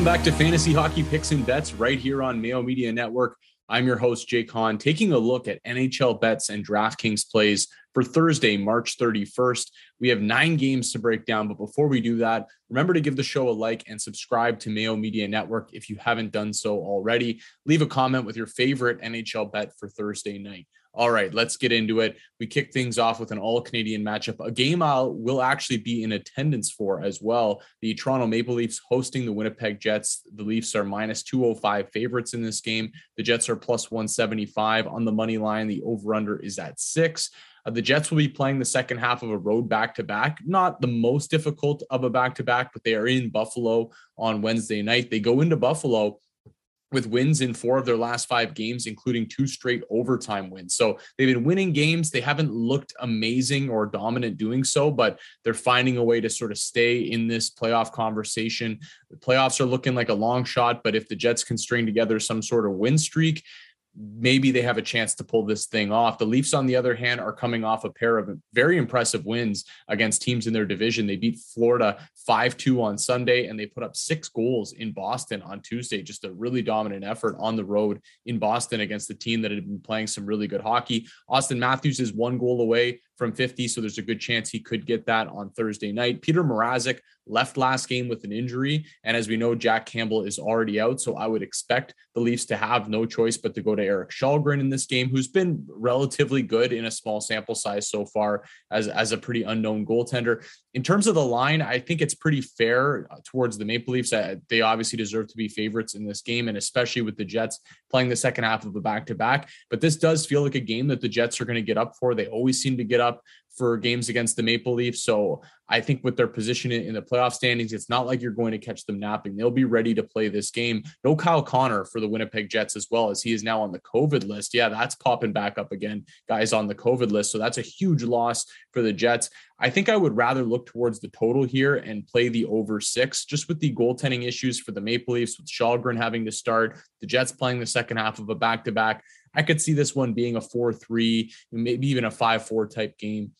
Welcome back to Fantasy Hockey Picks and Bets right here on Mayo Media Network. I'm your host, Jake Hahn, taking a look at NHL bets and DraftKings plays for Thursday, March 31st. We have nine games to break down, but before we do that, remember to give the show a like and subscribe to Mayo Media Network if you haven't done so already. Leave a comment with your favorite NHL bet for Thursday night. All right, let's get into it. We kick things off with an all Canadian matchup, a game I will actually be in attendance for as well. The Toronto Maple Leafs hosting the Winnipeg Jets. The Leafs are minus 205 favorites in this game. The Jets are plus 175 on the money line. The over under is at six. Uh, the Jets will be playing the second half of a road back to back. Not the most difficult of a back to back, but they are in Buffalo on Wednesday night. They go into Buffalo with wins in four of their last five games, including two straight overtime wins. So they've been winning games. They haven't looked amazing or dominant doing so, but they're finding a way to sort of stay in this playoff conversation. The playoffs are looking like a long shot, but if the Jets can string together some sort of win streak, maybe they have a chance to pull this thing off. The Leafs, on the other hand, are coming off a pair of very impressive wins against teams in their division. They beat Florida 5 2 on Sunday, and they put up six goals in Boston on Tuesday. Just a really dominant effort on the road in Boston against the team that had been playing some really good hockey. Auston Matthews is one goal away from 50, so there's a good chance he could get that on Thursday night. Petr Mrazek left last game with an injury, and as we know, Jack Campbell is already out, so I would expect the Leafs to have no choice but to go to Erik Källgren in this game, who's been relatively good in a small sample size so far as as a pretty unknown goaltender. In terms of the line, I think it's pretty fair uh, towards the Maple Leafs. Uh, they obviously deserve to be favorites in this game, and especially with the Jets playing the second half of a back to back. But this does feel like a game that the Jets are going to get up for. They always seem to get up for games against the Maple Leafs. So I think with their position in the playoff standings, it's not like you're going to catch them napping. They'll be ready to play this game. No Kyle Connor for the Winnipeg Jets as well, as he is now on the COVID list. Yeah, that's popping back up again, guys on the COVID list. So that's a huge loss for the Jets. I think I would rather look towards the total here and play the over six, just with the goaltending issues for the Maple Leafs, with Källgren having to start, the Jets playing the second half of a back to back. I could see this one being a 4 3, maybe even a 5 4 type game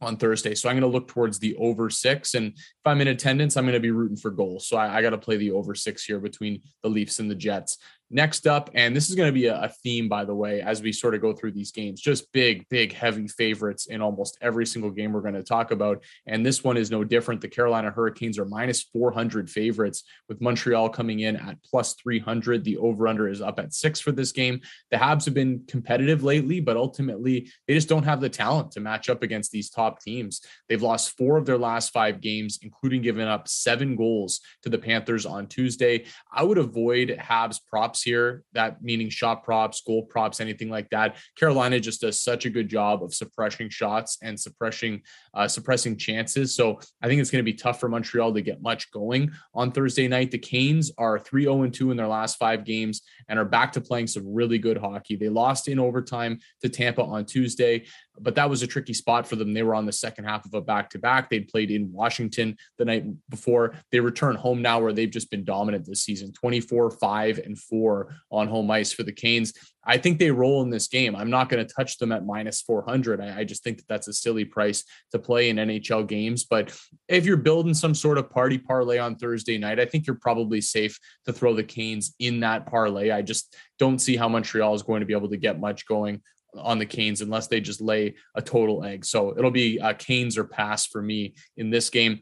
on Thursday. So I'm going to look towards the over six. And if I'm in attendance, I'm going to be rooting for goals. So I, I got to play the over six here between the Leafs and the Jets. Next up, and this is going to be a, theme, by the way, as we sort of go through these games, just big, big, heavy favorites in almost every single game we're going to talk about. And this one is no different. The Carolina Hurricanes are minus 400 favorites, with Montreal coming in at plus 300. The over under is up at six for this game. The Habs have been competitive lately, but ultimately, they just don't have the talent to match up against these top teams. They've lost four of their last five games, including giving up seven goals to the Panthers on Tuesday. I would avoid Habs props props here, that meaning shot props, goal props, anything like that. Carolina just does such a good job of suppressing shots and suppressing uh, suppressing chances. So I think it's going to be tough for Montreal to get much going on Thursday night. The Canes are 3 0 2 in their last five games and are back to playing some really good hockey. They lost in overtime to Tampa on Tuesday but that was a tricky spot for them. They were on the second half of a back to back. They'd played in Washington the night before. They return home now where they've just been dominant this season 24, 5, and 4 on home ice for the Canes. I think they roll in this game. I'm not going to touch them at minus 400. I, I, just think that that's a silly price to play in NHL games. But if you're building some sort of party parlay on Thursday night, I think you're probably safe to throw the Canes in that parlay. I just don't see how Montreal is going to be able to get much going on the Canes unless they just lay a total egg. So it'll be uh, Canes or pass for me in this game.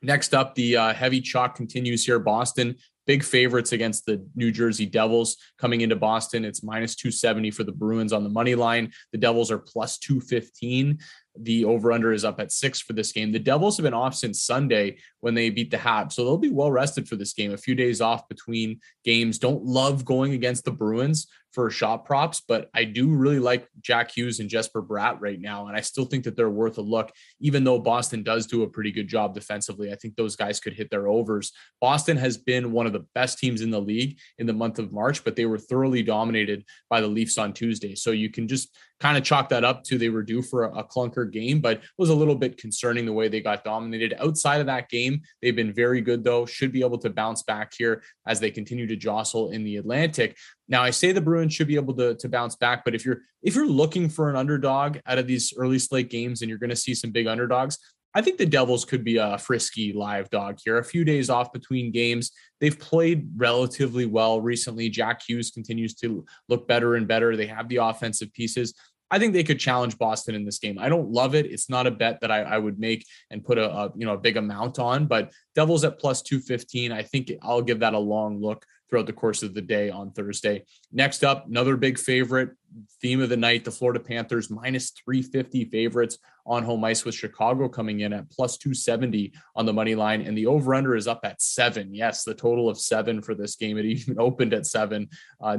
Next up, the uh, heavy chalk continues here. Boston, big favorites against the New Jersey Devils coming into Boston. It's minus 270 for the Bruins on the money line. The Devils are plus 215. The over under is up at six for this game. The Devils have been off since Sunday when they beat the Habs. So they'll be well rested for this game. A few days off between games. Don't love going against the Bruins for shot props, but I do really like Jack Hughes and Jesper Bratt right now. And I still think that they're worth a look, even though Boston does do a pretty good job defensively. I think those guys could hit their overs. Boston has been one of the best teams in the league in the month of March, but they were thoroughly dominated by the Leafs on Tuesday. So you can just kind of chalk that up to they were due for a, a clunker game, but was a little bit concerning the way they got dominated. Outside of that game, they've been very good, though, should be able to bounce back here as they continue to jostle in the Atlantic. Now, I say the Bruins should be able to, to bounce back, but if you're if you're looking for an underdog out of these early slate games and you're going to see some big underdogs, I think the Devils could be a frisky live dog here. A few days off between games. They've played relatively well recently. Jack Hughes continues to look better and better. They have the offensive pieces. I think they could challenge Boston in this game. I don't love it. It's not a bet that I, I would make and put a, a, you know a big amount on, but Devils at plus 215. I think I'll give that a long look throughout the course of the day on Thursday. Next up, another big favorite, theme of the night, the Florida Panthers minus 350 favorites on home ice with Chicago coming in at plus 270 on the money line. And the over under is up at seven. Yes, the total of seven for this game. It even opened at seven. Uh,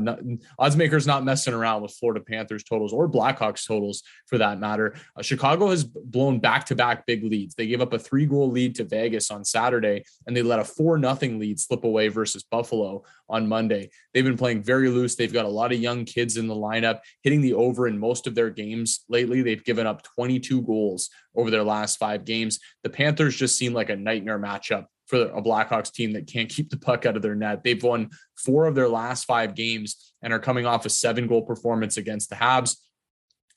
odds makers not messing around with Florida Panthers totals or Blackhawks totals for that matter. Uh, Chicago has blown back to back big leads. They gave up a three goal lead to Vegas on Saturday and they let a four nothing lead slip away versus Buffalo on Monday. They've been playing very loose. They've got a lot of young kids in the lineup hitting the over in most of their games lately. They've given up 22 goals over their last five games. The Panthers just seem like a nightmare matchup for a Blackhawks team that can't keep the puck out of their net. They've won four of their last five games and are coming off a seven goal performance against the Habs.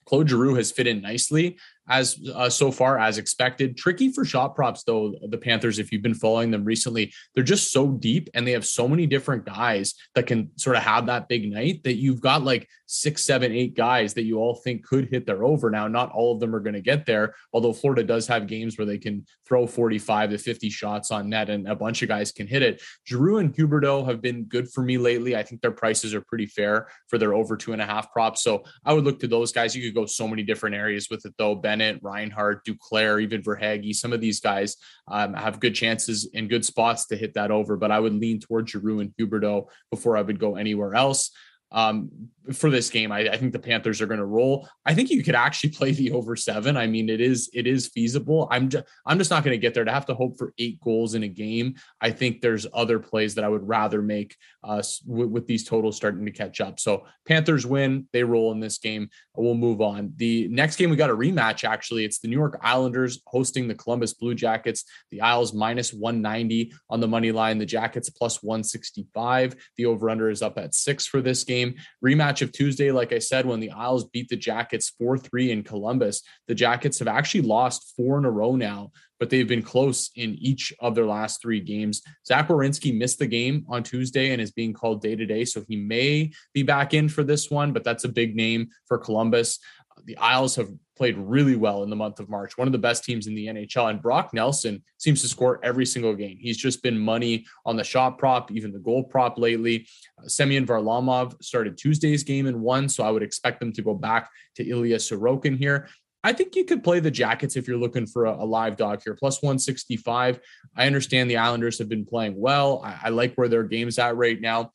Claude Giroux has fit in nicely as uh, so far as expected. Tricky for shot props though. The Panthers, if you've been following them recently, they're just so deep and they have so many different guys that can sort of have that big night that you've got like six, seven, eight guys that you all think could hit their over. Now, not all of them are going to get there, although Florida does have games where they can throw 45 to 50 shots on net and a bunch of guys can hit it. Giroux and Huberdeau have been good for me lately. I think their prices are pretty fair for their over two and a half props. So I would look to those guys. You could go so many different areas with it though. Bennett, Reinhart, Duclair, even Verhaeghe. Some of these guys um, have good chances and good spots to hit that over, but I would lean towards Giroux and Huberdeau before I would go anywhere else um, for this game. I, I, think the Panthers are going to roll. I think you could actually play the over seven. I mean, it is it is feasible. I'm just I'm just not going to get there to have to hope for eight goals in a game. I think there's other plays that I would rather make uh, with, with these totals starting to catch up. So Panthers win, they roll in this game. We'll move on. The next game we got a rematch. Actually, it's the New York Islanders hosting the Columbus Blue Jackets. The Isles minus 190 on the money line. The Jackets plus 165. The over under is up at six for this game game. Rematch of Tuesday, like I said, when the Isles beat the Jackets 4 3 in Columbus. The Jackets have actually lost four in a row now, but they've been close in each of their last three games. Zach Werenski missed the game on Tuesday and is being called day to day. So he may be back in for this one, but that's a big name for Columbus. The Isles have played really well in the month of March, one of the best teams in the NHL. And Brock Nelson seems to score every single game. He's just been money on the shot prop, even the goal prop lately. Uh, Semyon Varlamov started Tuesday's game and won, so I would expect them to go back to Ilya Sorokin here. I think you could play the Jackets if you're looking for a, a, live dog here, plus 165. I understand the Islanders have been playing well. I, I like where their game's at right now.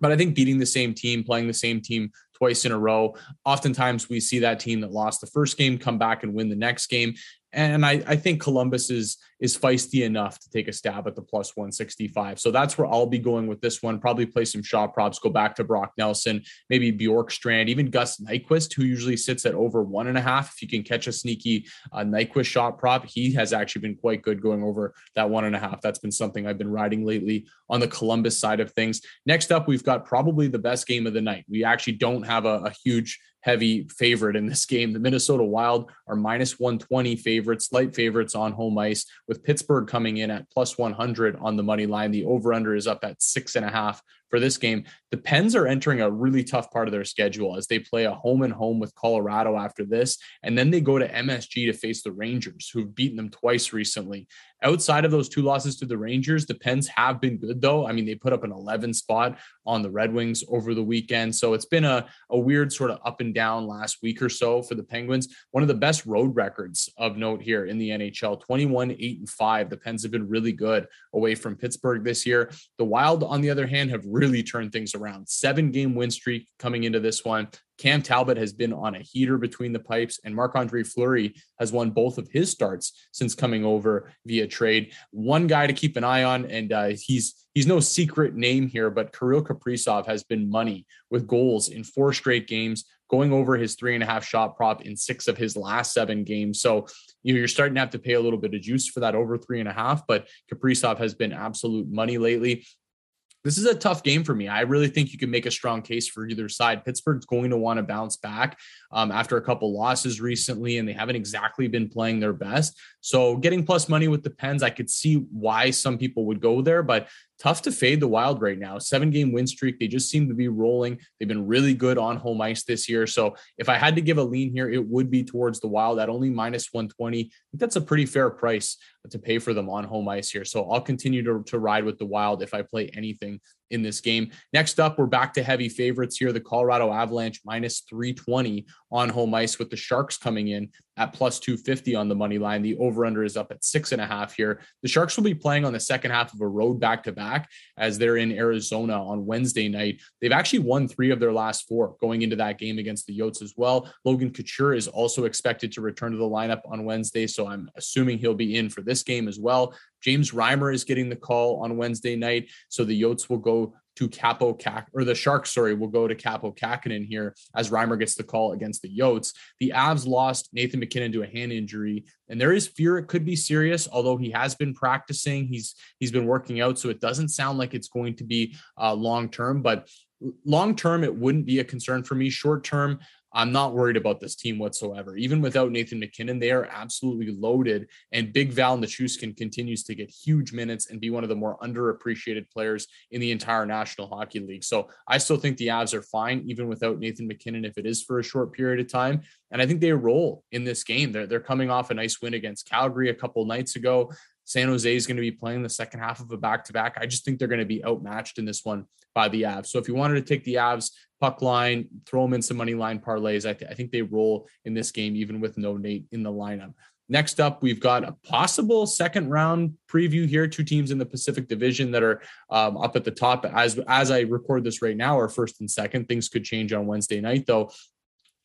But I think beating the same team, playing the same team twice in a row. Oftentimes we see that team that lost the first game come back and win the next game. And I, I think Columbus is is feisty enough to take a stab at the plus 165. So that's where I'll be going with this one. Probably play some shot props, go back to Brock Nelson, maybe Bjorkstrand, even Gus Nyquist, who usually sits at over one and a half. If you can catch a sneaky uh, Nyquist shot prop, he has actually been quite good going over that one and a half. That's been something I've been riding lately on the Columbus side of things. Next up, we've got probably the best game of the night. We actually don't have a, a huge heavy favorite in this game. The Minnesota Wild are minus 120 favorites, light favorites on home ice, with Pittsburgh coming in at plus 100 on the money line. The over under is up at six and a half for this game. The Pens are entering a really tough part of their schedule as they play a home and home with Colorado after this. And then they go to MSG to face the Rangers, who've beaten them twice recently. Outside of those two losses to the Rangers, the Pens have been good, though. I mean, they put up an 11 spot on the Red Wings over the weekend. So it's been a, a weird sort of up and down last week or so for the Penguins. One of the best road records of note here in the NHL 21, 8, and 5. The Pens have been really good away from Pittsburgh this year. The Wild, on the other hand, have really turned things around. Seven game win streak coming into this one. Cam Talbot has been on a heater between the pipes, and Marc Andre Fleury has won both of his starts since coming over via trade. One guy to keep an eye on, and uh, he's he's no secret name here, but Kirill Kaprizov has been money with goals in four straight games, going over his three and a half shot prop in six of his last seven games. So you know, you're starting to have to pay a little bit of juice for that over three and a half, but Kaprizov has been absolute money lately. This is a tough game for me. I really think you can make a strong case for either side. Pittsburgh's going to want to bounce back um, after a couple losses recently, and they haven't exactly been playing their best. So getting plus money with the Pens, I could see why some people would go there, but tough to fade the Wild right now. Seven game win streak. They just seem to be rolling. They've been really good on home ice this year. So if I had to give a lean here, it would be towards the Wild at only minus 120. I think that's a pretty fair price to pay for them on home ice here. So I'll continue to, to ride with the Wild if I play anything in this game. Next up, we're back to heavy favorites here. The Colorado Avalanche minus 320 on home ice with the Sharks coming in at plus 250 on the money line. The over under is up at six and a half here. The Sharks will be playing on the second half of a road back to back as they're in Arizona on Wednesday night. They've actually won three of their last four going into that game against the Yotes as well. Logan Couture is also expected to return to the lineup on Wednesday. So I'm assuming he'll be in for this game as well. James Reimer is getting the call on Wednesday night. So the Yotes will go to Kaapo Kak or the Sharks, sorry, will go to Kaapo Kahkonen here as Reimer gets the call against the Yotes. The Avs lost Nathan MacKinnon to a hand injury, and there is fear it could be serious. Although he has been practicing, he's he's been working out, so it doesn't sound like it's going to be uh, long term. But long term, it wouldn't be a concern for me. Short term, I'm not worried about this team whatsoever. Even without Nathan MacKinnon, they are absolutely loaded. And Big Val Nichushkin continues to get huge minutes and be one of the more underappreciated players in the entire National Hockey League. So I still think the Avs are fine, even without Nathan MacKinnon, if it is for a short period of time. And I think they roll in this game. They're, they're coming off a nice win against Calgary a couple nights ago. San Jose is going to be playing the second half of a back to back. I just think they're going to be outmatched in this one by the Avs. So if you wanted to take the Avs puck line, throw them in some money line parlays, I, th- I think they roll in this game, even with no Nate in the lineup. Next up, we've got a possible second round preview here. Two teams in the Pacific Division that are um, up at the top. As as I record this right now, are first and second. Things could change on Wednesday night, though.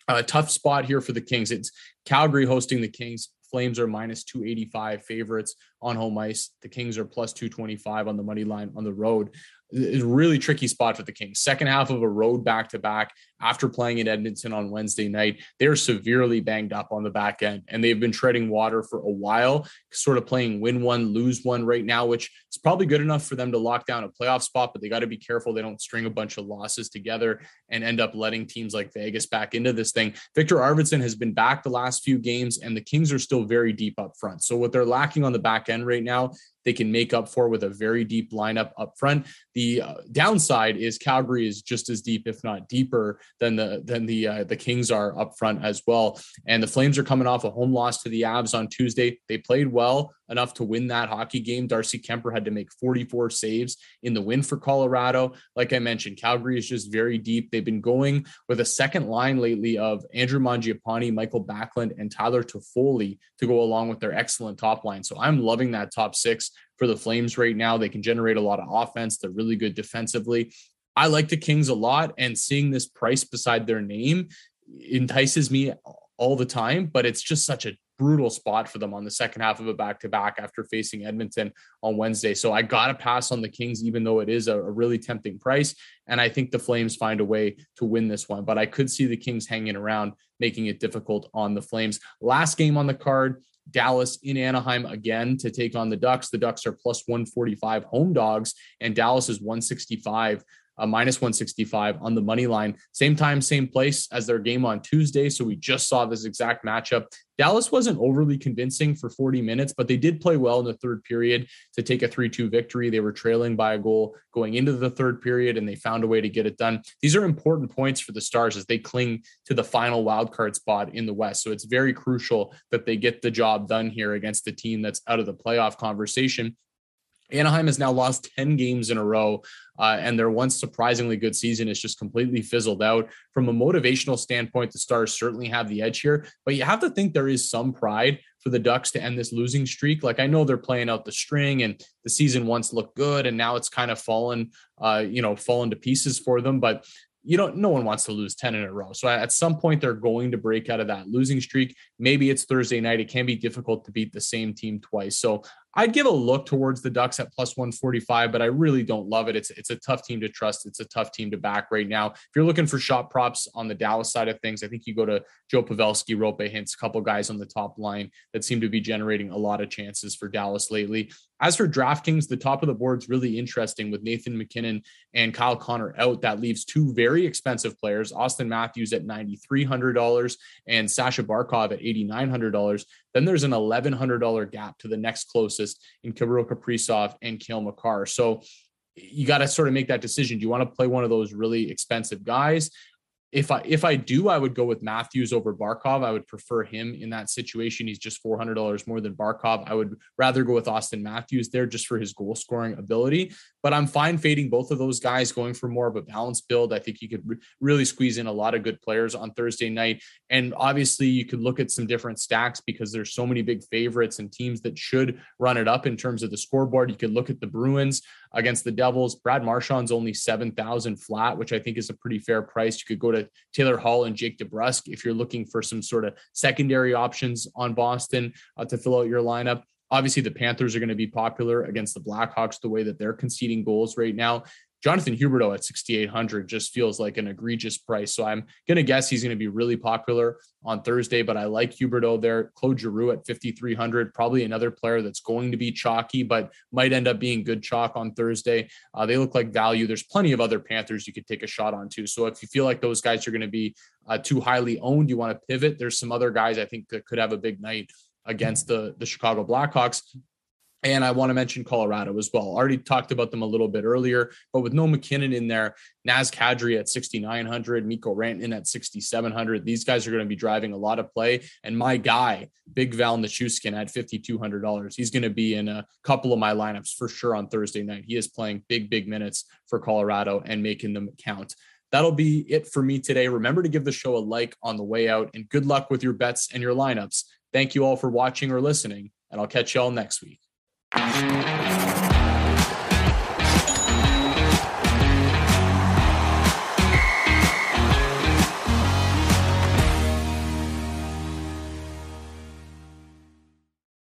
A tough spot here for the Kings. It's Calgary hosting the Kings. Flames are minus 285 favorites on home ice. The Kings are plus 225 on the money line on the road is really tricky spot for the Kings. Second half of a road back to back after playing in Edmonton on Wednesday night, they're severely banged up on the back end and they've been treading water for a while, sort of playing win one, lose one right now, which is probably good enough for them to lock down a playoff spot, but they got to be careful they don't string a bunch of losses together and end up letting teams like Vegas back into this thing. Viktor Arvidsson has been back the last few games and the Kings are still very deep up front. So what they're lacking on the back end right now they can make up for with a very deep lineup up front. The uh, downside is Calgary is just as deep, if not deeper, than the than the uh, the Kings are up front as well. And the Flames are coming off a home loss to the Avs on Tuesday. They played well enough to win that hockey game. Darcy Kuemper had to make 44 saves in the win for Colorado. Like I mentioned, Calgary is just very deep. They've been going with a second line lately of Andrew Mangiapane, Mikael Backlund, and Tyler Toffoli to go along with their excellent top line. So I'm loving that top six for the Flames right now. They can generate a lot of offense. They're really good defensively. I like the Kings a lot, and seeing this price beside their name entices me all the time, but it's just such a brutal spot for them on the second half of a back to back after facing Edmonton on Wednesday. So I got to pass on the Kings, even though it is a, a, really tempting price. And I think the Flames find a way to win this one, but I could see the Kings hanging around, making it difficult on the Flames. Last game on the card. Dallas in Anaheim again to take on the Ducks. The Ducks are plus 145 home dogs, and Dallas is 165 uh, minus 165 on the money line. Same time, same place as their game on Tuesday. So we just saw this exact matchup. Dallas wasn't overly convincing for 40 minutes, but they did play well in the third period to take a 3 2 victory. They were trailing by a goal going into the third period, and they found a way to get it done. These are important points for the Stars as they cling to the final wildcard spot in the West. So it's very crucial that they get the job done here against a team that's out of the playoff conversation. Anaheim has now lost 10 games in a row, uh, and their once surprisingly good season is just completely fizzled out. From a motivational standpoint, the Stars certainly have the edge here, but you have to think there is some pride for the Ducks to end this losing streak. Like I know they're playing out the string, and the season once looked good, and now it's kind of fallen, uh, you know, fallen to pieces for them. But you don't no one wants to lose 10 in a row so at some point they're going to break out of that losing streak maybe it's thursday night it can be difficult to beat the same team twice so I'd give a look towards the Ducks at plus 145, but I really don't love it. It's it's a tough team to trust. It's a tough team to back right now. If you're looking for shot props on the Dallas side of things, I think you go to Joe Pavelski, Roope Hintz, a couple guys on the top line that seem to be generating a lot of chances for Dallas lately. As for DraftKings, the top of the board is really interesting with Nathan MacKinnon and Kyle Connor out. That leaves two very expensive players, Auston Matthews at $9,300 and Sasha Barkov at $8,900. Then there's an $1,100 gap to the next closest in Kirill Kaprizov and Cale Makar. So you got to sort of make that decision. Do you want to play one of those really expensive guys? if I if I do, I would go with Matthews over Barkov. I would prefer him in that situation. He's just four hundred dollars more than Barkov. I would rather go with Auston Matthews there just for his goal scoring ability. But I'm fine fading both of those guys, going for more of a balanced build. I think you could re- really squeeze in a lot of good players on Thursday night. And obviously, you could look at some different stacks because there's so many big favorites and teams that should run it up in terms of the scoreboard. You could look at the Bruins against the Devils. Brad Marchand's only 7,000 flat, which I think is a pretty fair price. You could go to Taylor Hall and Jake DeBrusk if you're looking for some sort of secondary options on Boston uh, to fill out your lineup. Obviously, the Panthers are going to be popular against the Blackhawks the way that they're conceding goals right now. Jonathan Huberdeau at 6,800 just feels like an egregious price. So I'm going to guess he's going to be really popular on Thursday, but I like Huberdeau there. Claude Giroux at 5,300, probably another player that's going to be chalky, but might end up being good chalk on Thursday. Uh, they look like value. There's plenty of other Panthers you could take a shot on too. So if you feel like those guys are going to be uh, too highly owned, you want to pivot. There's some other guys I think that could have a big night against the the Chicago Blackhawks. And I want to mention Colorado as well. Already talked about them a little bit earlier, but with no MacKinnon in there, Naz Kadri at 6,900, Mikko Rantanen at 6,700. These guys are going to be driving a lot of play. And my guy, Big Val Nichushkin at $5,200. He's going to be in a couple of my lineups for sure on Thursday night. He is playing big, big minutes for Colorado and making them count. That'll be it for me today. Remember to give the show a like on the way out and good luck with your bets and your lineups. Thank you all for watching or listening, and I'll catch you all next week.